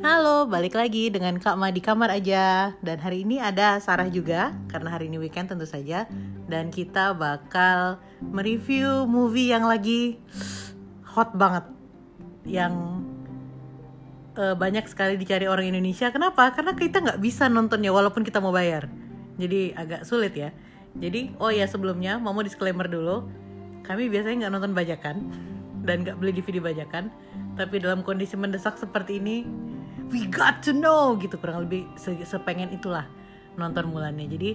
Halo, balik lagi dengan Kak Ma di kamar aja. Dan hari ini ada Sarah juga, karena hari ini weekend tentu saja. Dan kita bakal mereview movie yang lagi hot banget. Yang eh, banyak sekali dicari orang Indonesia. Kenapa? Karena kita nggak bisa nontonnya walaupun kita mau bayar. Jadi agak sulit ya. Jadi, oh ya sebelumnya, mau disclaimer dulu. Kami biasanya nggak nonton bajakan dan nggak beli DVD bajakan. Tapi dalam kondisi mendesak seperti ini, we got to know gitu kurang lebih se- sepengen itulah nonton Mulannya. Jadi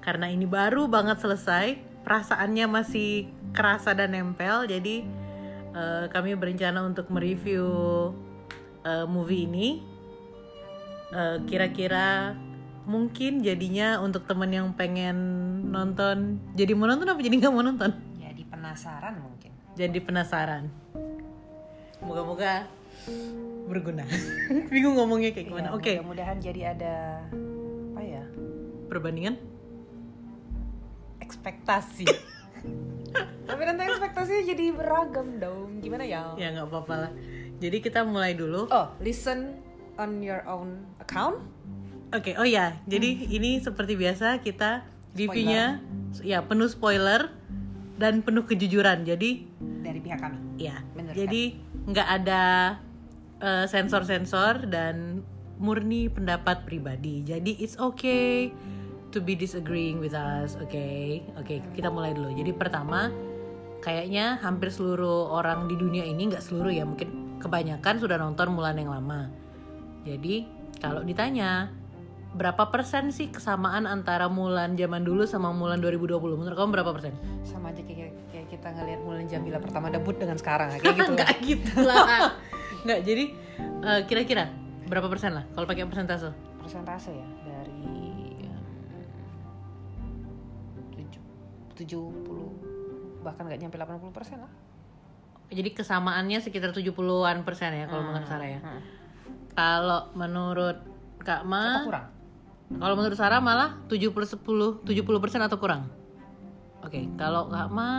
karena ini baru banget selesai, perasaannya masih kerasa dan nempel. Jadi eh, kami berencana untuk mereview eh, movie ini. Eh, Kira-kira mungkin jadinya untuk temen yang pengen nonton, jadi mau nonton apa jadi nggak mau nonton? Jadi penasaran mungkin. Jadi penasaran. Moga-moga berguna. Bingung ngomongnya kayak gimana. Iya, Oke. Mudah-mudahan jadi ada apa ya? perbandingan ekspektasi Tapi nanti ekspektasinya jadi beragam dong. Gimana ya? ya nggak apa-apa lah jadi kita mulai dulu oke Oh, listen on your own account. oh ya jadi ini seperti biasa kita reviewnya ya penuh spoiler dan penuh kejujuran jadi dari pihak kami. ya Bener, jadi nggak ada eh, sensor-sensor dan murni pendapat pribadi. Jadi it's okay to be disagreeing with us oke oke kita mulai dulu. Jadi pertama kayaknya hampir seluruh orang di dunia ini nggak seluruh ya mungkin kebanyakan sudah nonton Mulan yang lama. Jadi kalau ditanya berapa persen sih kesamaan antara Mulan zaman dulu sama Mulan 2020 menurut kamu berapa persen? Sama aja kayak, kayak kita ngelihat Mulan Jamila pertama debut dengan sekarang kayak gitu. nggak gitu lah nggak jadi eh, kira-kira berapa persen lah kalau pakai persentase Persentase ya dari tujuh puluh bahkan nggak nyampe 80 persen lah. jadi kesamaannya sekitar 70-an persen ya kalau menurut Sarah ya Hmm. kalau menurut Kak Ma kurang? kalau menurut Sarah malah 70 10 70 persen atau kurang oke kalau Kak Ma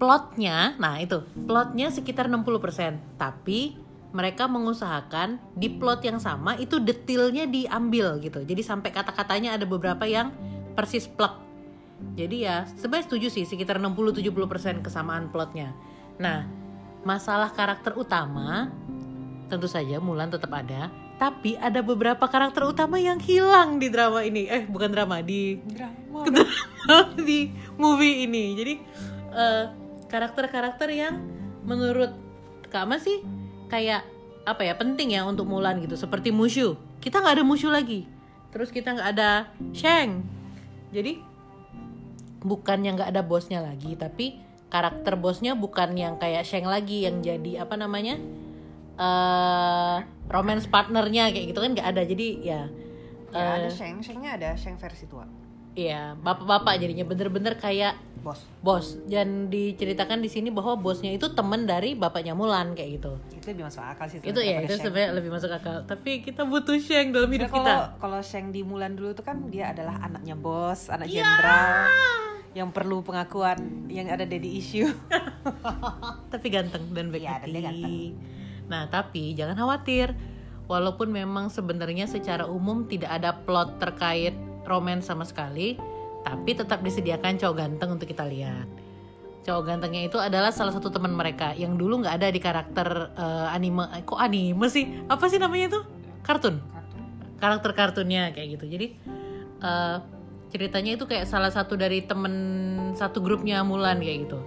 plotnya nah itu plotnya sekitar 60 persen tapi mereka mengusahakan di plot yang sama itu detailnya diambil gitu jadi sampai kata-katanya ada beberapa yang persis plek jadi ya sebenarnya setuju sih sekitar 60-70% kesamaan plotnya. Nah, masalah karakter utama tentu saja Mulan tetap ada, tapi ada beberapa karakter utama yang hilang di drama ini. Eh, bukan drama, di Drama. di movie ini. Jadi eh, karakter-karakter yang menurut Kak Mas sih kayak apa ya penting ya untuk Mulan gitu. Seperti Mushu, kita nggak ada Mushu lagi. Terus kita nggak ada Shang. Jadi bukannya nggak ada bosnya lagi, tapi karakter bosnya bukan yang kayak Shang lagi yang jadi apa namanya eh romance partnernya kayak gitu kan nggak ada. Jadi ya Ya, ada Sheng, Shengnya ada Sheng versi tua. Iya, bapak-bapak jadinya bener-bener kayak Bos. bos. Dan diceritakan di sini bahwa bosnya itu temen dari bapaknya Mulan kayak gitu. Itu lebih masuk akal sih. Itu ya, itu sebenarnya lebih masuk akal. Tapi kita butuh Sheng dalam hidup Nah, kita. kalau kalau Sheng di Mulan dulu tuh kan dia adalah anaknya bos, anak Iya. jenderal yang perlu pengakuan yang ada daddy issue. Tapi ganteng dan baik dan hati. dia ganteng. Nah, tapi jangan khawatir. Walaupun memang sebenarnya secara umum tidak ada plot terkait romance sama sekali, tapi tetap disediakan cowok ganteng untuk kita lihat. Cowok gantengnya itu adalah salah satu teman mereka yang dulu nggak ada di karakter eh, anime. eh, Kok anime sih? Apa sih namanya itu? Kartun. Karakter kartunnya kayak gitu. Jadi eh, ceritanya itu kayak salah satu dari temen satu grupnya Mulan kayak gitu.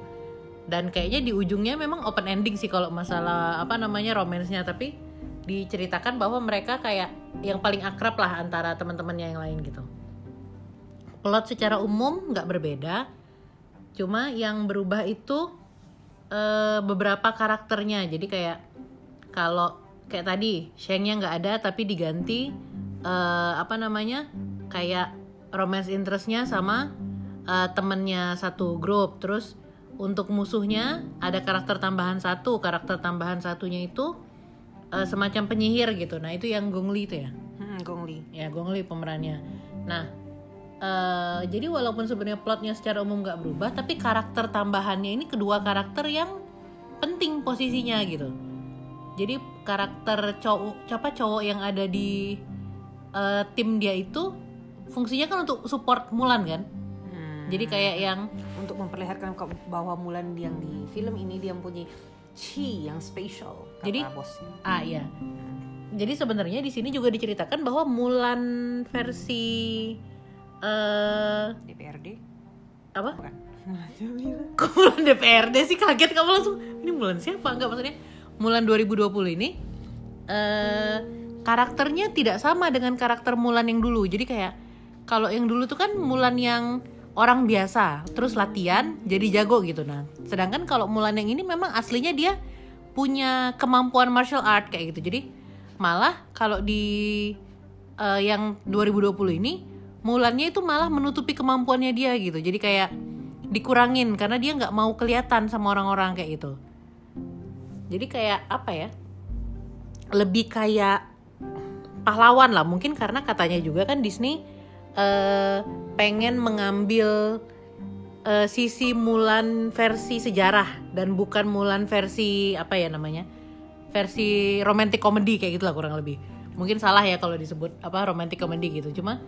Dan kayaknya di ujungnya memang open ending sih kalau masalah apa namanya romansnya tapi diceritakan bahwa mereka kayak yang paling akrab lah antara teman-temannya yang lain gitu. Plot secara umum nggak berbeda, cuma yang berubah itu eh, beberapa karakternya. Jadi kayak kalau kayak tadi Shengnya nggak ada tapi diganti eh, apa namanya kayak romance interestnya sama eh, temennya satu grup. Terus untuk musuhnya ada karakter tambahan satu, karakter tambahan satunya itu eh, semacam penyihir gitu. Nah itu yang Gongli itu ya Hmm, Gong Li. ya Gong Li pemerannya nah eh, jadi walaupun sebenarnya plotnya secara umum nggak berubah tapi karakter tambahannya ini kedua karakter yang penting posisinya gitu. Jadi karakter cowok siapa cowok yang ada di eh, tim dia itu fungsinya kan untuk support Mulan kan? Hmm. jadi kayak yang untuk memperlihatkan bahwa Mulan yang di film ini dia mempunyai chi yang spesial Jadi- bosnya. ah ya jadi sebenarnya di sini juga diceritakan bahwa Mulan versi eh DPRD apa? Bukan. Kok Mulan DPRD sih? Kaget kamu langsung ini Mulan siapa? Enggak maksudnya Mulan 2020 ini eh karakternya tidak sama dengan karakter Mulan yang dulu. Jadi kayak kalau yang dulu tuh kan Mulan yang orang biasa terus latihan jadi jago gitu. Nah sedangkan kalau Mulan yang ini memang aslinya dia punya kemampuan martial art kayak gitu. Jadi malah kalau di eh, yang 2020 ini Mulannya itu malah menutupi kemampuannya dia gitu. Jadi kayak dikurangin karena dia nggak mau kelihatan sama orang-orang kayak gitu. Jadi kayak apa ya? Lebih kayak pahlawan lah. Mungkin karena katanya juga kan Disney eh, pengen mengambil eh, sisi Mulan versi sejarah dan bukan Mulan versi apa ya namanya? Versi romantic comedy kayak gitulah kurang lebih. Mungkin salah ya kalau disebut apa romantic comedy gitu. Cuma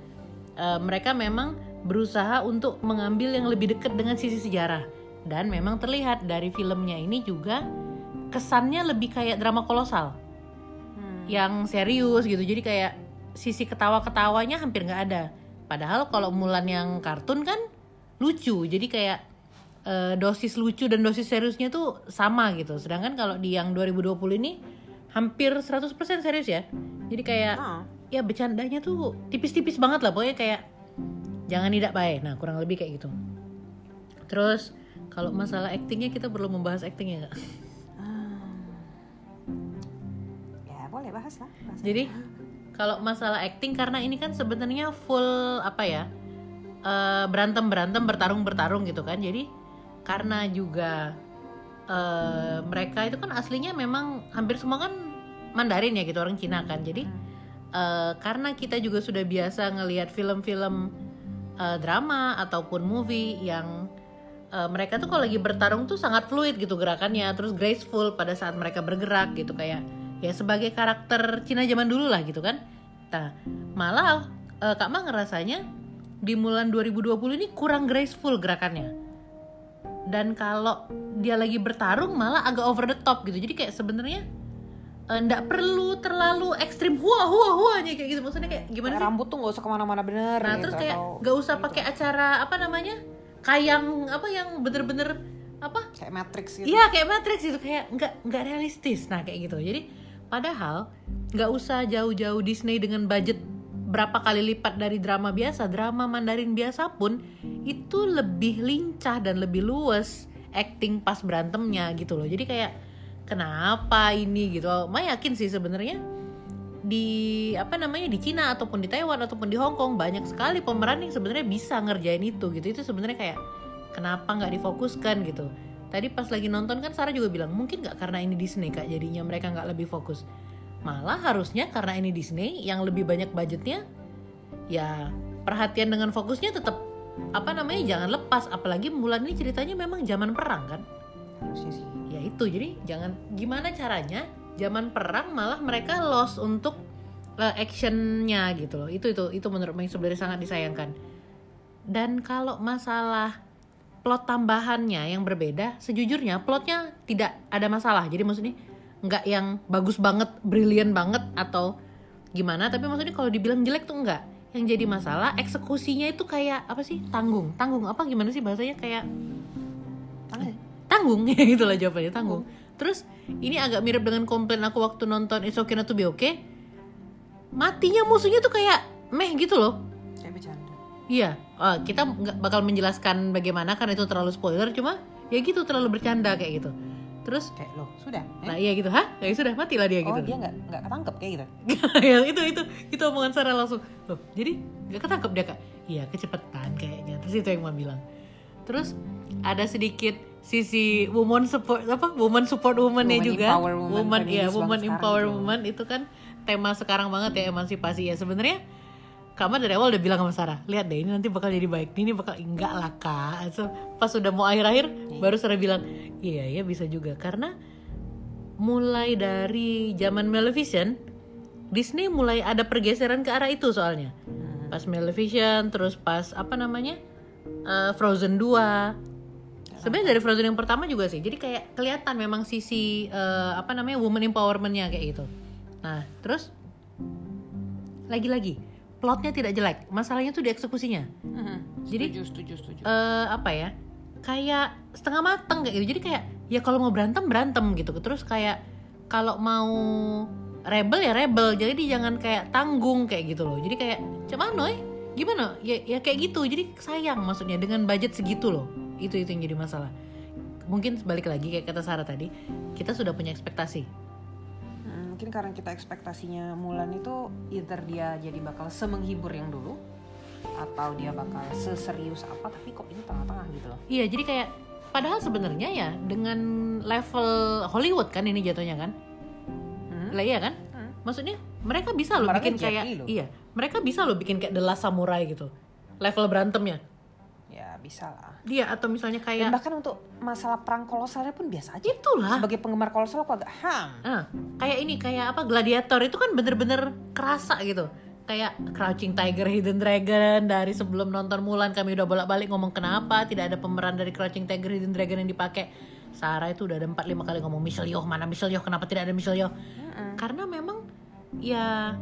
eh, mereka memang berusaha untuk mengambil yang lebih dekat dengan sisi sejarah. Dan memang terlihat dari filmnya ini juga kesannya lebih kayak drama kolosal. Hmm. yang serius gitu. Jadi kayak sisi ketawa-ketawanya hampir nggak ada. Padahal kalau Mulan yang kartun kan lucu. Jadi kayak eh, dosis lucu dan dosis seriusnya tuh sama gitu. Sedangkan kalau di yang 2020 ini hampir 100% serius ya. Jadi kayak Ah. Ya bercandanya tuh tipis-tipis banget lah pokoknya kayak jangan tidak baik nah kurang lebih kayak gitu terus kalau masalah actingnya kita perlu membahas actingnya nggak ya boleh bahas lah bahas. Jadi kalau masalah acting karena ini kan sebenarnya full apa ya berantem berantem bertarung bertarung gitu kan. Jadi karena juga eh, mereka itu kan aslinya memang hampir semua kan Mandarin ya gitu orang Cina kan. Jadi eh, karena kita juga sudah biasa ngelihat film-film eh, drama ataupun movie yang eh, mereka tuh kalau lagi bertarung tuh sangat fluid gitu gerakannya, terus graceful pada saat mereka bergerak gitu kayak ya sebagai karakter Cina zaman dulu lah gitu kan. Nah, malah eh, Kak Ma ngerasanya di Mulan 2020 ini kurang graceful gerakannya. Dan kalau dia lagi bertarung malah agak over the top gitu. Jadi kayak sebenarnya eh, nggak perlu terlalu ekstrim hua hua huanya kayak gitu. Maksudnya kayak gimana Kayak sih? rambut tuh nggak usah ke mana-mana bener Nah, gitu, terus kayak nggak usah gitu. pakai acara apa namanya? Kayang apa yang bener-bener apa? kayak Matrix gitu Iya kayak Matrix itu kayak nggak nggak realistis. Nah kayak gitu. Jadi padahal nggak usah jauh-jauh Disney dengan budget berapa kali lipat dari drama biasa, drama Mandarin biasa pun itu lebih lincah dan lebih luas acting pas berantemnya gitu loh. Jadi kayak kenapa ini gitu? Ma yakin sih sebenarnya di apa namanya di Cina ataupun di Taiwan ataupun di Hong Kong banyak sekali pemeran yang sebenarnya bisa ngerjain itu gitu. Itu sebenarnya kayak kenapa nggak difokuskan gitu. Tadi pas lagi nonton kan Sarah juga bilang mungkin nggak karena ini Disney kak jadinya mereka nggak lebih fokus. Malah harusnya karena ini Disney yang lebih banyak budgetnya ya perhatian dengan fokusnya tetap apa namanya jangan lepas. Apalagi Mulan ini ceritanya memang zaman perang kan harusnya sih. Ya itu jadi jangan gimana caranya zaman perang malah mereka lost untuk uh, actionnya gitu loh. Itu itu itu menurut Mei sebenarnya sangat disayangkan. Dan kalau masalah plot tambahannya yang berbeda sejujurnya plotnya tidak ada masalah. Jadi maksudnya nggak yang bagus banget brilian banget atau gimana. Tapi maksudnya kalau dibilang jelek tuh enggak yang jadi masalah eksekusinya itu kayak apa sih? Tanggung. Tanggung apa? Gimana sih bahasanya? Kayak Tanggung. Tanggung ya itulah jawabannya tanggung. terus ini agak mirip dengan komplain aku waktu nonton It's Okay Not To Be Okay. Matinya musuhnya tuh kayak meh gitu loh. Kayak bercanda. Iya eh, kita nggak bakal menjelaskan bagaimana karena itu terlalu spoiler cuma ya gitu terlalu bercanda kayak gitu. Terus kayak loh sudah eh? nah iya gitu hah? Ya sudah matilah dia oh gitu. dia nggak nggak ketangkep kayak gitu? Ya itu itu itu omongan Sarah langsung loh jadi nggak ketangkep dia kak? Iya kecepatan kayaknya terus itu yang mau bilang. Terus ada sedikit sisi woman support apa woman support woman-nya Woman juga. empower woman, woman ya woman empower gitu. woman itu kan tema sekarang banget ya emansipasi ya. Sebenarnya Kama dari awal udah bilang sama Sarah, lihat deh ini nanti bakal jadi baik, ini bakal enggak lah kak. So, pas udah mau akhir-akhir, baru Sarah bilang, iya iya bisa juga. Karena mulai dari zaman Maleficent Disney mulai ada pergeseran ke arah itu soalnya. Hmm. pas Maleficent terus pas apa namanya eh, Frozen 2 sebenarnya dari Frozen yang pertama juga sih. Jadi kayak kelihatan memang sisi eh, apa namanya woman empowermentnya kayak gitu. Nah terus lagi-lagi plotnya tidak jelek. Masalahnya tuh di eksekusinya. Mhm. Jadi- setuju setuju setuju. eh apa ya kayak setengah mateng kayak gitu. Jadi kayak ya kalau mau berantem berantem gitu. Terus kayak kalau mau rebel ya rebel. Jadi jangan kayak tanggung kayak gitu loh. Jadi kayak cuman noy gimana? Ya ya kayak gitu. Jadi sayang maksudnya dengan budget segitu loh itu itu yang jadi masalah. Mungkin balik lagi kayak kata Sarah tadi kita sudah punya ekspektasi. Hmm, mungkin karena kita ekspektasinya Mulan itu either dia jadi bakal semenghibur yang dulu atau dia bakal seserius apa tapi kok ini tengah-tengah gitu loh. Iya jadi kayak padahal sebenarnya ya dengan level Hollywood kan ini jatuhnya kan? Hmm? lah iya kan? Hmm. maksudnya mereka bisa loh Kemarin bikin kayak loh. iya mereka bisa loh bikin kayak The Last Samurai gitu. Level berantemnya. ya bisa lah dia atau misalnya dan kayak bahkan untuk masalah perang kolosalnya pun biasa aja itulah sebagai penggemar kolosal aku agak ham ah, kayak ini kayak apa gladiator itu kan bener-bener kerasa gitu kayak Crouching Tiger, Hidden Dragon dari sebelum nonton Mulan kami udah bolak-balik ngomong kenapa tidak ada pemeran dari Crouching Tiger, Hidden Dragon yang dipakai. Sarah itu udah ada 4 5 kali ngomong Michelle Yeoh, mana Michelle Yeoh, kenapa tidak ada Michelle Yeoh? Mm-mm. Karena memang ya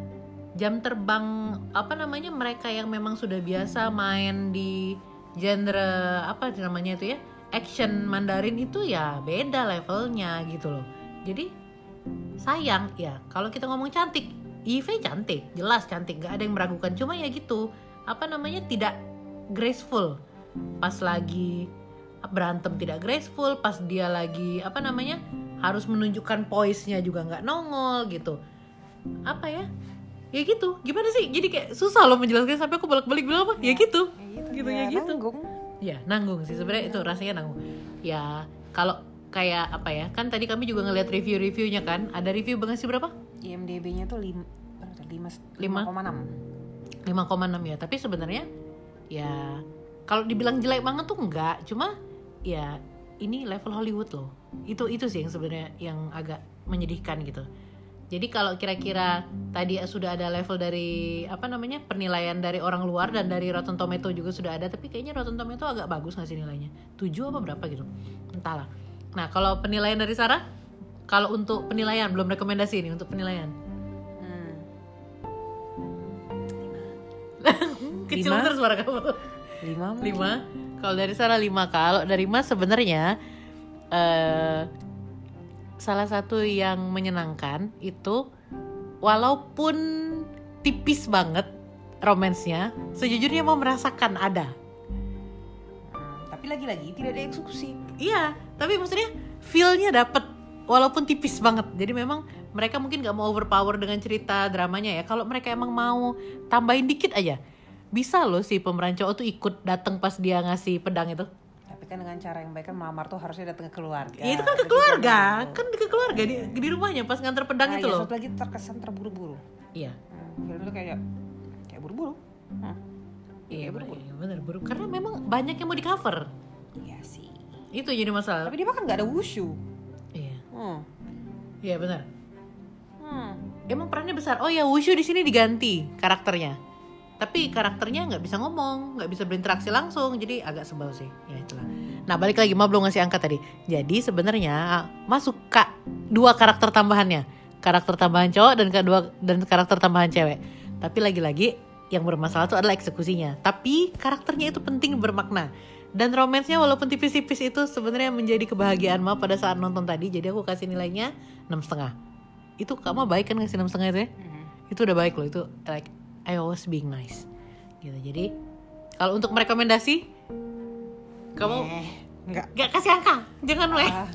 jam terbang apa namanya mereka yang memang sudah biasa main di genre apa namanya itu ya action Mandarin itu ya beda levelnya gitu loh. Jadi sayang ya kalau kita ngomong cantik Eve cantik jelas cantik gak ada yang meragukan. Cuma ya gitu apa namanya tidak graceful. Pas lagi berantem tidak graceful pas dia lagi apa namanya harus menunjukkan poise-nya juga nggak nongol gitu. Apa ya ya gitu. Gimana sih? Jadi kayak susah loh menjelaskan sampai aku bolak-balik bilang apa? Ya gitu. Ya Gitu, ya ya gitu. nanggung. ya nanggung sih. Sebenarnya itu rasanya nanggung. Ya kalau kayak apa ya? Kan tadi kami juga ngeliat review-reviewnya kan. Ada review banget sih berapa? IMDb-nya tuh lim, berapa tuh? lima Lima? 5,6 5,6 ya. Tapi sebenarnya ya kalau dibilang jelek banget tuh enggak. Cuma ya ini level Hollywood loh. Itu itu sih yang sebenarnya yang agak menyedihkan gitu jadi kalau kira-kira tadi sudah ada level dari apa namanya penilaian dari orang luar dan dari Rotten Tomato juga sudah ada tapi kayaknya Rotten Tomato agak bagus nggak sih nilainya? 7 apa berapa gitu? Entahlah. Nah kalau penilaian dari Sarah kalau untuk penilaian belum rekomendasi ini untuk penilaian. Hmm. kecil Lima? terus suara kamu. Lima mungkin. lima? Kalau dari Sarah lima. Kalau dari Mas sebenarnya eh salah satu yang menyenangkan itu walaupun tipis banget romansnya sejujurnya mau merasakan ada. Hmm, tapi lagi-lagi tidak ada eksekusi. Iya tapi maksudnya feelnya dapet walaupun tipis banget. Jadi memang mereka mungkin nggak mau overpower dengan cerita dramanya ya. Kalau mereka emang mau tambahin dikit aja bisa loh si pemeran cowok tuh ikut datang pas dia ngasih pedang itu tapi kan dengan cara yang baik kan melamar tuh harusnya datang ke keluarga Ya, itu kan ke keluarga, kan ke keluarga di, di rumahnya pas nganter pedang Nah, itu ya, loh. satu lagi terkesan terburu-buru Iya, hmm, itu kayak kayak buru-buru hmm. iya Kayak bener, iya, bener buru. Karena memang banyak yang mau di cover. iya sih Itu jadi masalah. tapi dia bahkan nggak ada wushu Iya, hmm. iya benar. Hmm. Emang perannya besar. Oh ya, Wushu di sini diganti karakternya. Tapi karakternya nggak bisa ngomong, nggak bisa berinteraksi langsung, jadi agak sebel sih. Ya itulah. Nah balik lagi, mau belum ngasih angka tadi. Jadi sebenarnya Mas suka dua karakter tambahannya, karakter tambahan cowok dan kedua dan karakter tambahan cewek. Tapi lagi-lagi yang bermasalah itu adalah eksekusinya. Tapi karakternya itu penting bermakna. Dan romansnya walaupun tipis-tipis itu sebenarnya menjadi kebahagiaan Ma pada saat nonton tadi. Jadi aku kasih nilainya enam setengah. Itu kamu baik kan ngasih enam setengah itu ya? Mhm. itu udah baik loh itu like I always being nice. Gitu. Jadi kalau untuk merekomendasi kamu Eh, nggak gak kasih angka. Jangan weh. Ah,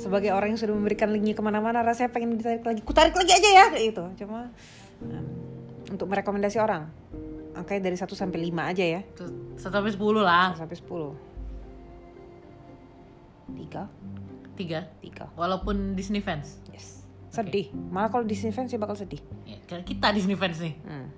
sebagai orang yang sudah memberikan linknya ke mana-mana rasanya pengen ditarik lagi. Kutarik lagi aja ya itu cuma em, untuk merekomendasi orang angkanya dari 1 sampai 5 aja ya. Satu sampai sepuluh lah. 1 sampai 10 tiga. Tiga? Tiga. Walaupun Disney fans? Yes. Sedih. Malah kalau Disney fans sih bakal sedih. Ya, kita Disney fans nih. Hmm.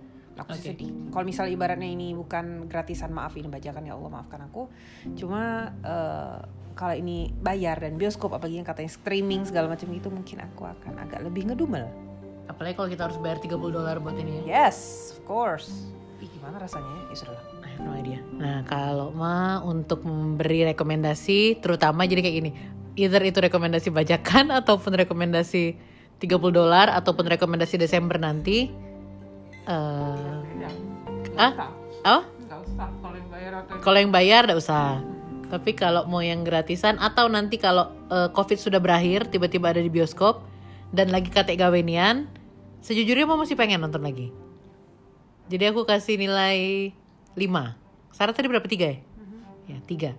Aku Oke. sedih kalau misalnya ibaratnya ini bukan gratisan maaf ini bajakan ya Allah maafkan aku cuma eh, kalau ini bayar dan bioskop apalagi yang katanya streaming segala macam itu mungkin aku akan agak lebih ngedumel. Apalagi kalau kita harus bayar 30 dolar buat ini ya. Yes, of course. Ih, gimana rasanya ya? Ya sudah. I have no idea. Nah, kalau mah untuk memberi rekomendasi, terutama jadi kayak gini. Either itu rekomendasi bajakan ataupun rekomendasi 30 dolar ataupun rekomendasi Desember nanti. Eh, ah? Oh? Kalau yang bayar enggak usah. Tapi kalau mau yang gratisan atau nanti kalau eh, Covid sudah berakhir, tiba-tiba ada di bioskop dan lagi kate gawenian, sejujurnya mau masih pengen nonton lagi. Jadi aku kasih nilai 5. Sarah tadi berapa? 3 ya? Ya, 3.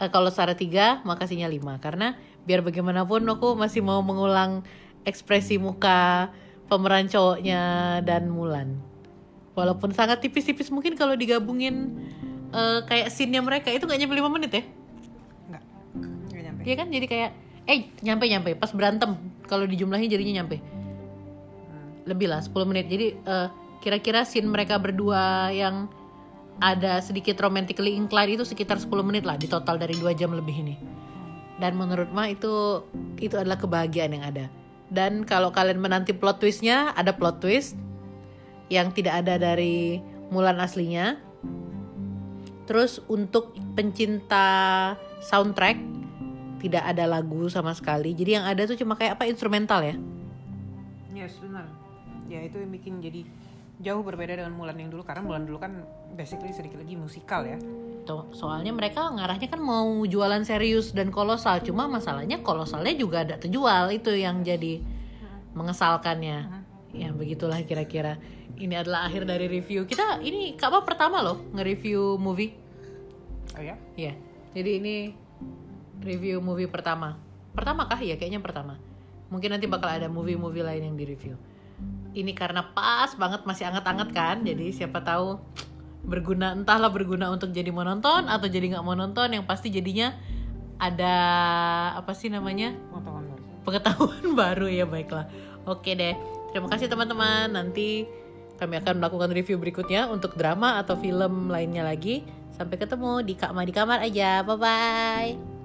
Eh, kalau Sarah 3, makasihnya 5 karena biar bagaimanapun aku masih mau mengulang ekspresi muka pemeran cowoknya dan Mulan. Walaupun sangat tipis-tipis mungkin kalau digabungin eh, kayak scene-nya mereka itu nggak nyampe 5 menit ya? enggak. Enggak nyampe. Iya kan jadi kayak eh nyampe nyampe pas berantem kalau dijumlahin jadinya nyampe. Lebih lah 10 menit. Jadi eh, kira-kira scene mereka berdua yang ada sedikit romantically inclined itu sekitar 10 menit lah di total dari dua jam lebih ini. Dan menurut Ma itu itu adalah kebahagiaan yang ada. Dan kalau kalian menanti plot twistnya, ada plot twist yang tidak ada dari Mulan aslinya. Terus untuk pencinta soundtrack tidak ada lagu sama sekali. Jadi yang ada tuh cuma kayak apa instrumental ya. Yes, benar. Ya itu yang bikin jadi jauh berbeda dengan Mulan yang dulu karena Mulan dulu kan basically sedikit lagi musikal ya. Tuh, soalnya mereka ngarahnya kan mau jualan serius dan kolosal. Cuma masalahnya kolosalnya juga ada terjual itu yang jadi mengesalkannya. Ya begitulah kira-kira. Ini adalah akhir dari review kita. Ini Kak Ma pertama loh nge-review movie. Oh ya? Iya. Jadi ini review movie pertama. Pertama kah ya? Kayaknya pertama. Mungkin nanti bakal ada movie-movie lain yang di review. Ini karena pas banget masih anget-anget kan. Jadi siapa tahu berguna entahlah berguna untuk jadi mau nonton atau jadi nggak mau nonton yang pasti jadinya ada apa sih namanya pengetahuan baru ya baiklah oke deh terima kasih teman-teman. Nanti kami akan melakukan review berikutnya untuk drama atau film lainnya lagi. Sampai ketemu di Kak Ma di kamar aja. Bye bye